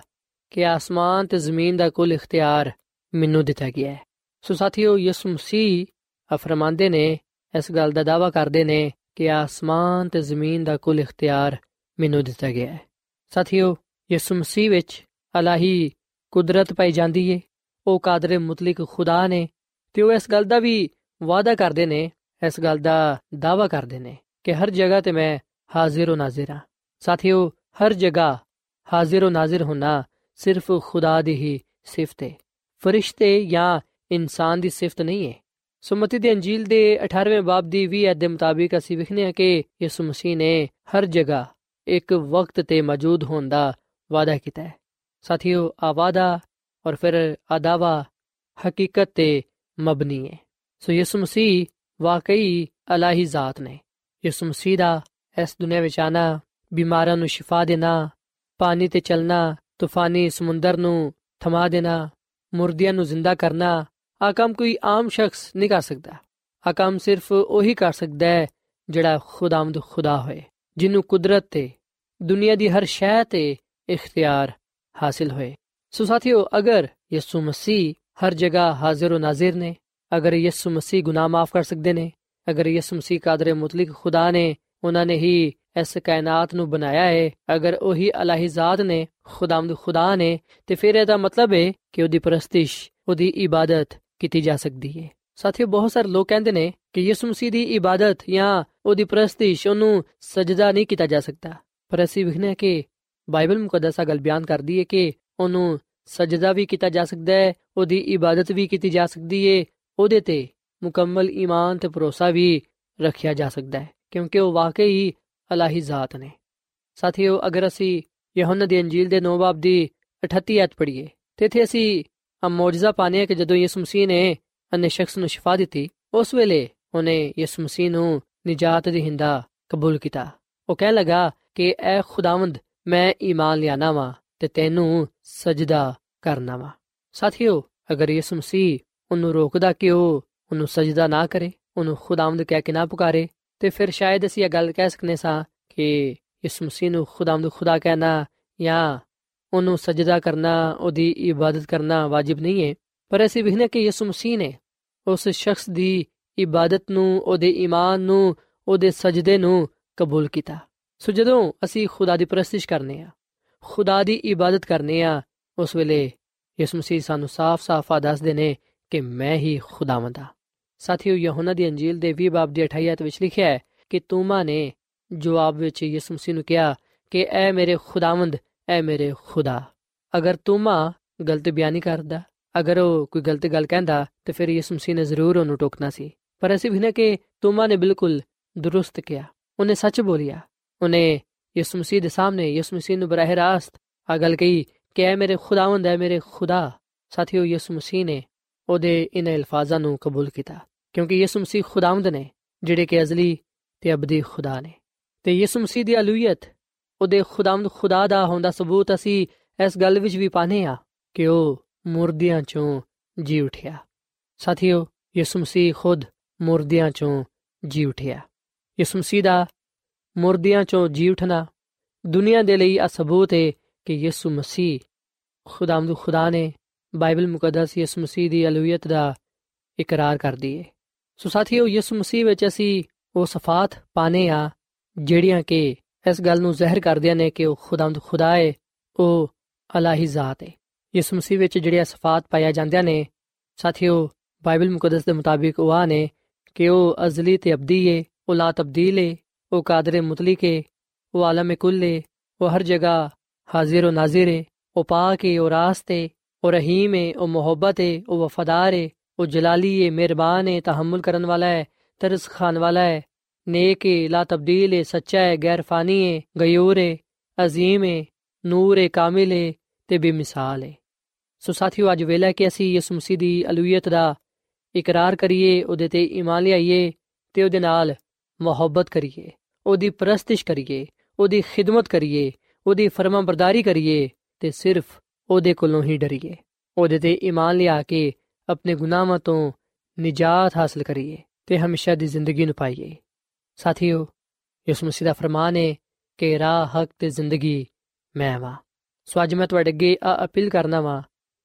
ਕਿ ਆਸਮਾਨ ਤੇ ਜ਼ਮੀਨ ਦਾ ਕੁੱਲ ਇਖਤਿਆਰ ਮੈਨੂੰ ਦਿੱਤਾ ਗਿਆ ਹੈ। ਸੋ ਸਾਥੀਓ, ਯਿਸੂ ਮਸੀਹ ਅਫਰਮਾਂਦੇ ਨੇ, ਇਸ ਗੱਲ ਦਾ ਦਾਵਾ ਕਰਦੇ ਨੇ ਕਿ ਆਸਮਾਨ ਤੇ ਜ਼ਮੀਨ ਦਾ ਕੁੱਲ ਇਖਤਿਆਰ ਮੈਨੂੰ ਦਿੱਤਾ ਗਿਆ ਹੈ। ਸਾਥੀਓ, ਯਿਸੂ ਮਸੀਹ ਵਿੱਚ ਅਲਾਹੀ ਕੁਦਰਤ ਪਾਈ ਜਾਂਦੀ ਏ। ਉਹ ਕਾਦਰ ਮੁਤਲਕ ਖੁਦਾ ਨੇ ਤੇ ਉਹ ਇਸ ਗੱਲ ਦਾ ਵੀ ਵਾਅਦਾ ਕਰਦੇ ਨੇ, ਇਸ ਗੱਲ ਦਾ ਦਾਵਾ ਕਰਦੇ ਨੇ ਕਿ ਹਰ ਜਗ੍ਹਾ ਤੇ ਮੈਂ ਹਾਜ਼ਰ ਹੋ ਨਾਜ਼ਰ ਹਾਂ। ਸਾਥੀਓ, ਹਰ ਜਗ੍ਹਾ ਹਾਜ਼ਰ ਹੋ ਨਾਜ਼ਰ ਹੋਣਾ ਸਿਰਫ ਖੁਦਾ ਦੀ ਹੀ ਸਿਫਤ ਹੈ ਫਰਿਸ਼ਤੇ ਜਾਂ ਇਨਸਾਨ ਦੀ ਸਿਫਤ ਨਹੀਂ ਹੈ ਸੁਮਤੀ ਦੇ ਅੰਜੀਲ ਦੇ 18ਵੇਂ ਬਾਬ ਦੀ 20 ਅਧ ਦੇ ਮੁਤਾਬਿਕ ਅਸੀਂ ਵਿਖਨੇ ਹਾਂ ਕਿ ਯਿਸੂ ਮਸੀਹ ਨੇ ਹਰ ਜਗ੍ਹਾ ਇੱਕ ਵਕਤ ਤੇ ਮੌਜੂਦ ਹੋਣ ਦਾ ਵਾਅਦਾ ਕੀਤਾ ਹੈ। ਸਾਥੀਓ, ਆ ਵਾਅਦਾ ਔਰ ਫਿਰ ਆਦਾਵਾ ਹਕੀਕਤ ਤੇ ਮਬਨੀ ਹੈ। ਸੋ ਯਿਸੂ ਮਸੀਹ ਵਾਕਈ ਅਲਾਹੀ ਜ਼ਾਤ ਨੇ। ਯਿਸੂ ਮਸੀਹ ਦਾ ਇਸ ਦੁਨੀਆਂ ਵਿੱਚ ਆਣਾ, ਬਿਮਾਰਾਂ ਨੂੰ ਸ਼ਿਫਾ ਦੇਣਾ, ਪਾਣੀ ਤੇ ਚੱਲਣਾ, ਤੂਫਾਨੀ ਸਮੁੰਦਰ ਨੂੰ ਥਮਾ ਦੇਣਾ, ਮੁਰਦਿਆਂ ਨੂੰ ਜ਼ਿੰਦਾ ਕਰਨਾ ਆ ਕੰਮ ਕੋਈ ਆਮ ਸ਼ਖਸ ਨਹੀਂ ਕਰ ਸਕਦਾ। ਆ ਕੰਮ ਸਿਰਫ ਉਹੀ ਕਰ ਸਕਦਾ ਹੈ ਜਿਹੜਾ ਖੁਦਾਮਦ ਖੁਦਾ ਹੋਏ, ਜਿਹਨੂੰ ਕੁਦਰਤ ਤੇ, ਦੁਨੀਆ ਦੀ ਹਰ ਸ਼ੈ ਤੇ ਇਖਤਿਆਰ ਹਾਸਿਲ ਹੋਏ। ਸੋ ਸਾਥੀਓ, ਅਗਰ ਯਿਸੂ ਮਸੀਹ ਹਰ ਜਗ੍ਹਾ ਹਾਜ਼ਰ ਨਾਜ਼ਰ ਨੇ। ਅਗਰ ਯਿਸੂ ਮਸੀਹ ਗੁਨਾਹ ਮਾਫ ਕਰ ਸਕਦੇ ਨੇ, ਅਗਰ ਯਿਸੂ ਮਸੀਹ ਕਾਦਰ ਮੁਤਲਕ ਖੁਦਾ ਨੇ, ਉਹਨਾਂ ਨੇ ਹੀ ਇਸ ਕਾਇਨਾਤ ਨੂੰ ਬਣਾਇਆ ਹੈ ਅਗਰ ਉਹੀ ਅਲਾਹੀ ਜ਼ਾਤ ਨੇ ਖੁਦਾਮਦ ਖੁਦਾ ਨੇ, ਤੇ ਫਿਰ ਇਹਦਾ ਮਤਲਬ ਹੈ ਕਿ ਉਹਦੀ ਪ੍ਰਸਤਿਸ਼, ਉਹਦੀ ਇਬਾਦਤ ਕੀਤੀ ਜਾ ਸਕਦੀ ਹੈ ਸਾਥੀਓ, ਬਹੁਤ ਸਾਰੇ ਲੋਕ ਕਹਿੰਦੇ ਨੇ ਕਿ ਯਿਸੂ ਮਸੀਹ ਦੀ ਇਬਾਦਤ ਜਾਂ ਉਹਦੀ ਪ੍ਰਸਤਿਸ਼, ਉਹਨੂੰ ਸਜਦਾ ਨਹੀਂ ਕੀਤਾ ਜਾ ਸਕਦਾ। ਪਰ ਅਸੀਂ ਵਿਖਨੇ ਕਿ ਬਾਈਬਲ ਮੁਕੱਦਸਾ ਗੱਲ ਬਿਆਨ ਕਰਦੀ ਹੈ ਕਿ ਉਹਨੂੰ ਸਜਦਾ ਵੀ ਕੀਤਾ ਜਾ ਸਕਦਾ ਹੈ, ਉਹਦੀ ਇਬਾਦਤ ਵੀ ਕੀਤੀ ਜਾ ਸਕਦੀ ਹੈ ਉਹਦੇ ਤੇ ਮੁਕੰਮਲ ਈਮਾਨ ਤੇ ਭਰੋਸਾ ਵੀ ਰੱਖਿਆ ਜਾ ਸਕਦਾ ਹੈ, ਕਿਉਂਕਿ ਉਹ ਵਾਕਈ ਅਲਾਹੀ ਜ਼ਾਤ ਨੇ। ਸਾਥੀਓ, ਅਗਰ ਅਸੀਂ ਯਹੋਨਾ ਦੀ ਅੰਜੀਲ ਦੇ 9 ਬਾਬ ਦੀ 38 ਐਤ ਪੜ੍ਹੀਏ, ਤੇ ਇਥੇ ਅਸੀਂ ਆ ਮੌਜਜ਼ਾ ਪਾਣੇ ਕਿ ਜਦੋਂ ਯਿਸੂ ਮਸੀਹ ਨੇ ਅਨੇ ਸ਼ਖਸ ਨੂੰ ਸ਼ਿਫਾ ਦਿੱਤੀ, ਉਸ ਵੇਲੇ ਉਹਨੇ ਯਿਸੂ ਮਸੀਹ ਨੂੰ ਨਜਾਤ ਦੀ ਹਿੰਦਾ ਕਬੂਲ ਕੀਤਾ। ਉਹ ਕਹਿ ਲਗਾ ਕਿ, ਐ ਖੁਦਾਵੰਦ, ਮੈਂ ਈਮਾਨ ਲਿਆਣਾ ਵਾ ਤੇ ਤੈਨੂੰ ਸਜਦਾ ਕਰਨਾ ਵਾ। ਸਾਥੀਓ, ਅਗਰ ਯਿਸੂ ਮਸੀਹ ਉਹਨੂੰ ਰੋਕਦਾ ਕਿ ਉਹ ਉਹਨੂੰ ਸਜਦਾ ਨਾ ਕਰੇ, ਉਹਨੂੰ ਖੁਦਾਵੰਦ ਕਹਿ ਕੇ ਨਾ ਪੁਕਾਰੇ, ਤੇ ਫਿਰ ਸ਼ਾਇਦ ਅਸੀਂ ਇਹ ਗੱਲ ਕਹਿ ਸਕਨੇ ਸਾਂ ਕਿ ਯਿਸੂ ਮਸੀਹ ਨੂੰ ਖੁਦਾਵੰਦ ਖੁਦਾ ਕਹਿਣਾ ਜਾਂ ਉਹਨੂੰ ਸਜਦਾ ਕਰਨਾ, ਉਹਦੀ ਇਬਾਦਤ ਕਰਨਾ ਵਾਜਿਬ ਨਹੀਂ ਹੈ ਪਰ ਅਸੀਂ ਵਿਖਨੇ ਕਿ ਯਿਸੂ ਮਸੀਹ ਨੇ ਉਸ ਸ਼ਖਸ ਦੀ ਇਬਾਦਤ ਨੂੰ, ਉਹਦੇ ਈਮਾਨ ਨੂੰ, ਉਹਦੇ ਸਜਦੇ ਨੂੰ ਕਬੂਲ ਕੀਤਾ। ਸੋ ਜਦੋਂ ਅਸੀਂ ਖੁਦਾ ਦੀ ਪ੍ਰਸਤਿਸ਼ ਕਰਨੇ ਆ ਖੁਦਾ ਦੀ ਇਬਾਦਤ ਕਰਨੇ ਆ, ਉਸ ਵੇਲੇ ਯਿਸੂ ਮਸੀਹ ਸਾਨੂੰ ਸਾਫ਼-ਸਾਫ਼ ਦੱਸਦੇ ਨੇ ਕਿ ਮੈਂ ਹੀ ਖੁਦਾਵੰਦ ਆ। ਸਾਥੀਓ, ਯਹੋਨਾ ਦੀ ਅੰਜੀਲ ਦੇ 20 ਬਾਬ ਦੀ 28 ਆਇਤ ਵਿੱਚ ਲਿਖਿਆ ਹੈ ਕਿ ਤੂਮਾ ਨੇ ਜਵਾਬ ਵਿੱਚ ਯਿਸੂ ਮਸੀਹ ਨੂੰ ਕਿਹਾ ਕਿ, ਐ ਮੇਰੇ ਖੁਦਾਵੰਦ, ਐ ਮੇਰੇ ਖੁਦਾ। ਅਗਰ ਤੂਮਾ ਗਲਤ ਬਿਆਨੀ ਕਰਦਾ, ਅਗਰ ਉਹ ਕੋਈ ਗਲਤ ਗੱਲ ਕਹਿੰਦਾ, ਤੇ ਫਿਰ ਯਿਸੂ ਮਸੀਹ ਨੇ ਜ਼ਰੂਰ ਉਹਨੂੰ ਟੋਕਣਾ ਸੀ। ਪਰ ਅਸੀਂ ਵੀ ਨਾ ਕਿ ਤੂਮਾ ਨੇ ਬਿਲਕੁਲ ਦਰੁਸਤ ਕਿਹਾ। ਉਹਨੇ ਸੱਚ ਬੋਲਿਆ। ਉਹਨੇ ਯਿਸੂ ਮਸੀਹ ਦੇ ਸਾਹਮਣੇ ਯਿਸੂ ਮਸੀਹ ਨੂੰ ਬਰਾਹ ਰਾਸਤ ਆ ਗੱਲ ਕਹੀ ਕਿ ਐ ਮੇਰੇ ਖੁਦਾਵੰਦ ਐ ਮੇਰੇ ਖੁਦਾ ਸਾਥੀਓ ਯਿਸੂ ਮਸੀਹ ਨੇ ਉਹਦੇ ਇਨ ਅਲਫਾਜ਼ਾਂ ਨੂੰ ਕਬੂਲ ਕੀਤਾ ਕਿਉਂਕਿ ਯਿਸੂ ਮਸੀਹ ਖੁਦਾਵੰਦ ਨੇ ਜਿਹੜੇ ਕਿ ਅਜ਼ਲੀ ਤੇ ਅਬਦੀ ਖੁਦਾ ਨੇ ਤੇ ਯਿਸੂ ਮਸੀਹ ਦੀ ਅਲੂਹੀਅਤ ਉਹਦੇ ਖੁਦਾਵੰਦ ਖੁਦਾ ਦਾ ਹੋਣ ਦਾ ਸਬੂਤ ਅਸੀਂ ਇਸ ਗੱਲ ਵਿੱਚ ਵੀ ਪਾਨੇ ਆ ਕਿ ਉਹ ਮੁਰਦਿਆਂ ਚੋਂ ਜੀ ਉਠਿਆ ਸਾਥੀਓ ਯਿਸੂ ਮਸੀਹ ਖੁਦ ਮੁਰਦਿਆਂ ਚੋਂ ਜੀ ਉਠਿਆ ਯਿਸੂ ਮਸੀਹ ਦਾ ਮੁਰਦਿਆਂ ਚੋਂ ਜੀ ਉਠਣਾ, ਦੁਨੀਆ ਦੇ ਲਈ ਆ ਸਬੂਤ ਹੈ ਕਿ ਯਿਸੂ ਮਸੀਹ ਖੁਦਾਮਦ ਖੁਦਾ ਨੇ ਬਾਈਬਲ ਮੁਕੱਦਸ ਯਿਸੂ ਮਸੀਹ ਦੀ ਅਲੂਹੀਅਤ ਦਾ ਇਕਰਾਰ ਕਰਦੀ ਹੈ ਸੋ ਸਾਥੀਓ, ਯਿਸੂ ਮਸੀਹ ਵਿੱਚ ਅਸੀਂ ਉਹ ਸਫਾਤ ਪਾਣੇ ਆ ਜਿਹੜੀਆਂ ਕਿ ਇਸ ਗੱਲ ਨੂੰ ਜ਼ਾਹਿਰ ਕਰਦੀਆਂ ਨੇ ਕਿ ਉਹ ਖੁਦਾਵੰਦ ਖੁਦਾ ਹੈ ਉਹ ਅਲਾਹੀ ਜ਼ਾਤ ਹੈ ਯਿਸੂ ਮਸੀਹ ਵਿੱਚ ਜਿਹੜੀਆਂ ਸਫਾਤ ਪਾਇਆ ਜਾਂਦੀਆਂ ਨੇ, ਸਾਥੀਓ, ਬਾਈਬਲ ਮੁਕੱਦਸ ਦੇ ਮੁਤਾਬਿਕ ਉਹ ਆ ਨੇ ਕਿ ਉਹ ਅਜ਼ਲੀ ਤੇ ਅਬਦੀ ਹੈ ਉਹ ਲਾ ਤਬਦੀਲ ਹੈ ਉਹ ਕਾਦਰ ਮੁਤਲਕ ਹੈ ਉਹ ਆਲਮ ਕੁੱਲ ਹੈ ਉਹ ਹਰ ਜਗ੍ਹਾ ਹਾਜ਼ਰ و ਨਾਜ਼ਰ ਹੈ ਉਹ ਪਾਕ ਹੈ ਉਹ ਰਾਸਤ ਹੈ ਉਹ ਰਹੀਮ ਹੈ ਉਹ ਮੁਹੱਬਤ ਹੈ ਉਹ ਵਫਾਦਾਰ ਹੈ ਉਹ ਜਲਾਲੀ ਹੈ ਮਿਹਰਬਾਨ ਹੈ ਤਹਮਲ ਕਰਨ ਵਾਲਾ ਹੈ ਤਰਸ ਖਾਨ ਵਾਲਾ ਹੈ नेक है ला तब्दील है सच्चा है गैर फानी है गयूर है ਅਜ਼ੀਮ ਹੈ ਨੂਰ ਹੈ ਕਾਮਿਲ ਹੈ ਤੇ ਬੇਮਿਸਾਲ ਹੈ ਸੋ ਸਾਥੀਓ ਅੱਜ ਵੇਲਾ ਕਿ ਅਸੀਂ ਯਿਸੂ ਮਸੀਹ ਦੀ ਅਲੂਹੀਅਤ ਦਾ ਇਕਰਾਰ ਕਰੀਏ ਉਹਦੇ ਤੇ ਈਮਾਨ ਲਿਆਈਏ ਤੇ ਉਹਦੇ ਨਾਲ ਮੁਹੱਬਤ ਕਰੀਏ ਉਹਦੀ ਪ੍ਰਸਤਿਸ਼ ਕਰੀਏ, ਉਹਦੀ ਖਿਦਮਤ ਕਰੀਏ, ਉਹਦੀ ਫਰਮਾਬਰਦਾਰੀ ਕਰੀਏ ਤੇ ਸਿਰਫ ਉਹਦੇ ਕੋਲੋਂ ਹੀ ਡਰੀਏ। ਉਹਦੇ ਤੇ ਈਮਾਨ ਲਿਆ ਕੇ ਆਪਣੇ ਗੁਨਾਹਾਂ ਤੋਂ ਨਿਜਾਤ ਹਾਸਲ ਕਰੀਏ ਤੇ ਹਮੇਸ਼ਾ ਦੀ ਜ਼ਿੰਦਗੀ ਨੂੰ ਪਾਈਏ। ਸਾਥੀਓ ਯਿਸੂ ਮਸੀਹ ਦਾ ਫਰਮਾਨ ਹੈ ਕਿ ਰਾਹ, ਹਕ ਤੇ ਜ਼ਿੰਦਗੀ ਮੈਂ ਵਾ। ਸੋ ਅੱਜ ਮੈਂ ਤੁਹਾਡੇ ਅੱਗੇ ਆ ਅਪੀਲ ਕਰਨਾ ਵਾਂ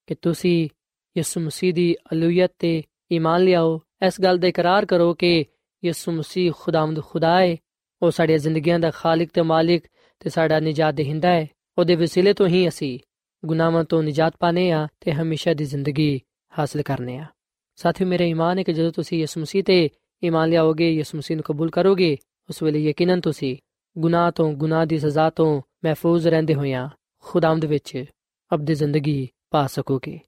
ਕਿ ਤੁਸੀਂ ਯਿਸੂ ਮਸੀਹ ਦੀ ਅਲੂਹੀਅਤ ਤੇ ਈਮਾਨ ਲਿਆਓ। ਇਸ ਗੱਲ ਦਾ ਇਕਰਾਰ ਕਰੋ ਕਿ ਯਿਸੂ ਮਸੀਹ ਖੁਦਾਵੰਦ ਖੁਦਾ ਹੈ ਉਹ ਸਾਡੀਆਂ ਜ਼ਿੰਦਗੀਆਂ ਦਾ ਖਾਲਕ ਤੇ ਮਾਲਿਕ ਤੇ ਸਾਡਾ ਨਿਜਾਤ ਦੇਹਿੰਦਾ ਹੈ। ਉਹਦੇ ਵਸੀਲੇ ਤੋਂ ਹੀ ਅਸੀਂ ਗੁਨਾਹਾਂ ਤੋਂ ਨਿਜਾਤ ਪਾਣੇ ਆ ਤੇ ਹਮੇਸ਼ਾ ਦੀ ਜ਼ਿੰਦਗੀ ਹਾਸਲ ਕਰਨੇ ਆ ਸਾਥੀਓ, ਮੇਰੇ ਈਮਾਨ ਹੈ ਕਿ ਜਦੋਂ ਤੁਸੀਂ ਯਿਸੂ ਮਸੀਹ ਤੇ ਈਮਾਨ ਲਿਆਓਗੇ, ਯਿਸੂ ਮਸੀਹ ਨੂੰ ਕਬੂਲ ਕਰੋਗੇ, ਉਸ ਵੇਲੇ ਯਕੀਨਨ ਤੁਸੀਂ ਗੁਨਾਹ ਤੋਂ, ਗੁਨਾਹ ਦੀ ਸਜ਼ਾ ਤੋਂ ਮਹਿਫੂਜ਼ ਰਹਿੰਦੇ ਹੋਇਆਂ ਖੁਦਾਵੰਦ ਵਿੱਚ ਅਬਦੀ ਜ਼ਿੰਦਗੀ ਪਾ ਸਕੋਗੇ।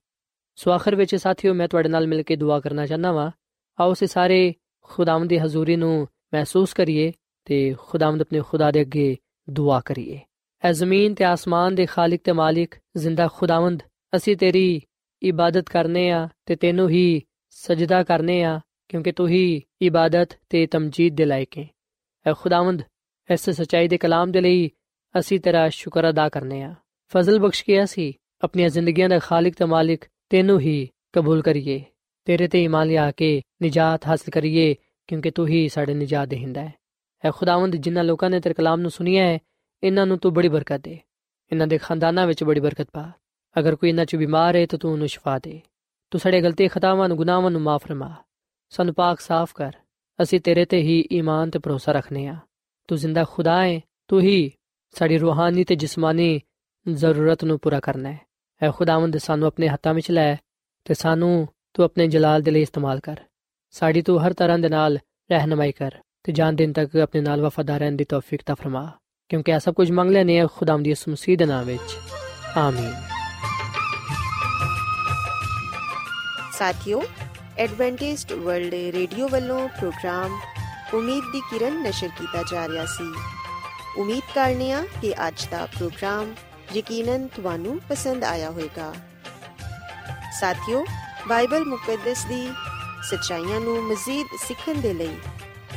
ਸੋ ਆਖਰ ਵਿੱਚ ਸਾਥੀਓ, ਮੈਂ ਤੁਹਾਡੇ ਨਾਲ ਮਿਲ ਕੇ ਦੁਆ ਕਰਨਾ ਚਾਹਨਾ ਵਾਂ। ਆਓ ਸੇ ਸਾਰੇ ਖੁਦਾਵੰਦ ਦੀ ਹਜ਼ੂਰੀ ਨੂੰ ਮਹਿਸੂਸ ਕਰੀਏ। ਤੇ ਖੁਦਾਵੰਦ ਆਪਣੇ ਖੁਦਾ ਦੇ ਅੱਗੇ ਦੁਆ ਕਰੀਏ ਐ ਜ਼ਮੀਨ ਤੇ ਆਸਮਾਨ ਦੇ ਖਾਲਕ ਤੇ ਮਾਲਿਕ ਜ਼ਿੰਦਾ ਖੁਦਾਵੰਦ ਅਸੀਂ ਤੇਰੀ ਇਬਾਦਤ ਕਰਨੇ ਆ ਤੇ ਤੈਨੂੰ ਹੀ ਸਜਦਾ ਕਰਨੇ ਆ ਕਿਉਂਕਿ ਤੂੰ ਹੀ ਇਬਾਦਤ ਤੇ ਤਮਜੀਦ ਦੇ ਲਾਇਕ ਹੈ ਐ ਖੁਦਾਵੰਦ ਇਸ ਸਚਾਈ ਦੇ ਕਲਾਮ ਦੇ ਲਈ ਅਸੀਂ ਤੇਰਾ ਸ਼ੁਕਰ ਅਦਾ ਕਰਨੇ ਆ ਫਜ਼ਲ ਬਖਸ਼ ਕੇ ਅਸੀਂ ਆਪਣੀਆਂ ਜ਼ਿੰਦਗੀਆਂ ਦਾ ਖਾਲਕ ਤੇ ਮਾਲਿਕ ਤੈਨੂੰ ਹੀ ਕਬੂਲ ਕਰੀਏ ਤੇਰੇ ਤੇ ਈਮਾਨ ਲਿਆ ਕੇ ਨਜਾਤ ਹਾਸਲ ਕਰੀਏ ਕਿਉਂਕਿ ਤੂੰ ਹੀ ਸਾਡੇ ਨਜਾਤ ਦੇਹਿੰਦਾ ਹੈ ਐ ਖੁਦਾਵੰਦ ਜਿਨ੍ਹਾਂ ਲੋਕਾਂ ਨੇ ਤੇਰੇ ਕਲਾਮ ਨੂੰ ਸੁਨਿਆ ਹੈ, ਇਹਨਾਂ ਨੂੰ ਤੂੰ ਬੜੀ ਬਰਕਤ ਦੇ। ਇਹਨਾਂ ਦੇ ਖਾਨਦਾਨਾਂ ਵਿੱਚ ਬੜੀ ਬਰਕਤ ਪਾ। ਅਗਰ ਕੋਈ ਇਹਨਾਂ 'ਚ ਬਿਮਾਰ ਹੈ ਤਾਂ ਤੂੰ ਉਹਨੂੰ ਸ਼ਿਫਾ ਦੇ। ਤੂੰ ਸਾਡੇ ਗਲਤੀ ਖਤਾਵਾਂ ਨੂੰ, ਗੁਨਾਹਾਂ ਨੂੰ ਮਾਫ ਫਰਮਾ। ਸਾਨੂੰ ਪਾਕ ਸਾਫ਼ ਕਰ। ਅਸੀਂ ਤੇਰੇ ਤੇ ਹੀ ਈਮਾਨ ਤੇ ਭਰੋਸਾ ਰੱਖਨੇ ਆ ਤੂੰ ਜ਼ਿੰਦਾ ਖੁਦਾ ਹੈ, ਤੂੰ ਹੀ ਸਾਡੀ ਰੂਹਾਨੀ ਤੇ ਜਿਸਮਾਨੀ ਜ਼ਰੂਰਤ ਨੂੰ ਪੂਰਾ ਕਰਨਾ ਹੈ। ਐ ਖੁਦਾਵੰਦ, ਸਾਨੂੰ ਆਪਣੇ ਹੱਥਾਂ ਵਿੱਚ ਲੈ ਤੇ ਸਾਨੂੰ ਤੂੰ ਆਪਣੇ ਜਲਾਲ ਦੇ ਲਈ ਇਸਤੇਮਾਲ ਕਰ। ਸਾਡੀ ਤੂੰ ਹਰ ਤਰ੍ਹਾਂ ਦੇ ਨਾਲ ਰਹਿਨਮਾਈ ਕਰ। ਤੇ ਜਾਨ ਦਿਨ ਤੱਕ ਆਪਣੇ ਨਾਲ ਵਫਾਦਾਰ ਰਹਿਣ ਦੀ ਤੌਫੀਕ ਤਾ ਫਰਮਾ, ਕਿਉਂਕਿ ਇਹ ਸਭ ਕੁਝ ਮੰਗ ਲੈਨੇ ਆ ਖੁਦਾਵੰਦ ਦੀ ਮਸੀਹ ਦੇ ਨਾਮ ਵਿੱਚ। ਆਮੀਨ। ਸਾਥਿਓ, ਐਡਵੈਂਟਿਸਟ ਵਰਲਡ ਰੇਡੀਓ ਵੱਲੋਂ ਪ੍ਰੋਗਰਾਮ ਉਮੀਦ ਦੀ ਕਿਰਨ ਨਸ਼ਰ ਕੀਤਾ ਜਾ ਰਿਹਾ ਸੀ। ਉਮੀਦ ਕਰਨੇ ਆ ਕਿ ਅੱਜ ਦਾ ਪ੍ਰੋਗਰਾਮ ਯਕੀਨਨ ਤੁਹਾਨੂੰ ਪਸੰਦ ਆਇਆ ਹੋਵੇਗਾ। ਸਾਥਿਓ, ਬਾਈਬਲ ਮੁਕੱਦਸ ਦੀ ਸਚਾਈਆਂ ਨੂੰ ਮਜ਼ੀਦ ਸਿੱਖਣ ਦੇ ਲਈ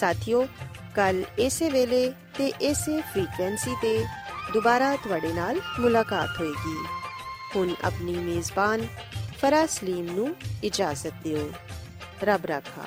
ਸਾਥਿਓ, ਕੱਲ ਇਸੇ ਵੇਲੇ ਤੇ ਇਸੇ ਫ੍ਰੀਕਵੈਂਸੀ ਤੇ ਦੁਬਾਰਾ ਤੁਹਾਡੇ ਨਾਲ ਮੁਲਾਕਾਤ ਹੋਏਗੀ। ਹੁਣ ਆਪਣੀ ਮੇਜ਼ਬਾਨ ਫਰਾਜ਼ ਸਲੀਮ ਨੂੰ ਇਜਾਜ਼ਤ ਦਿਓ। ਰੱਬ ਰਾਖਾ।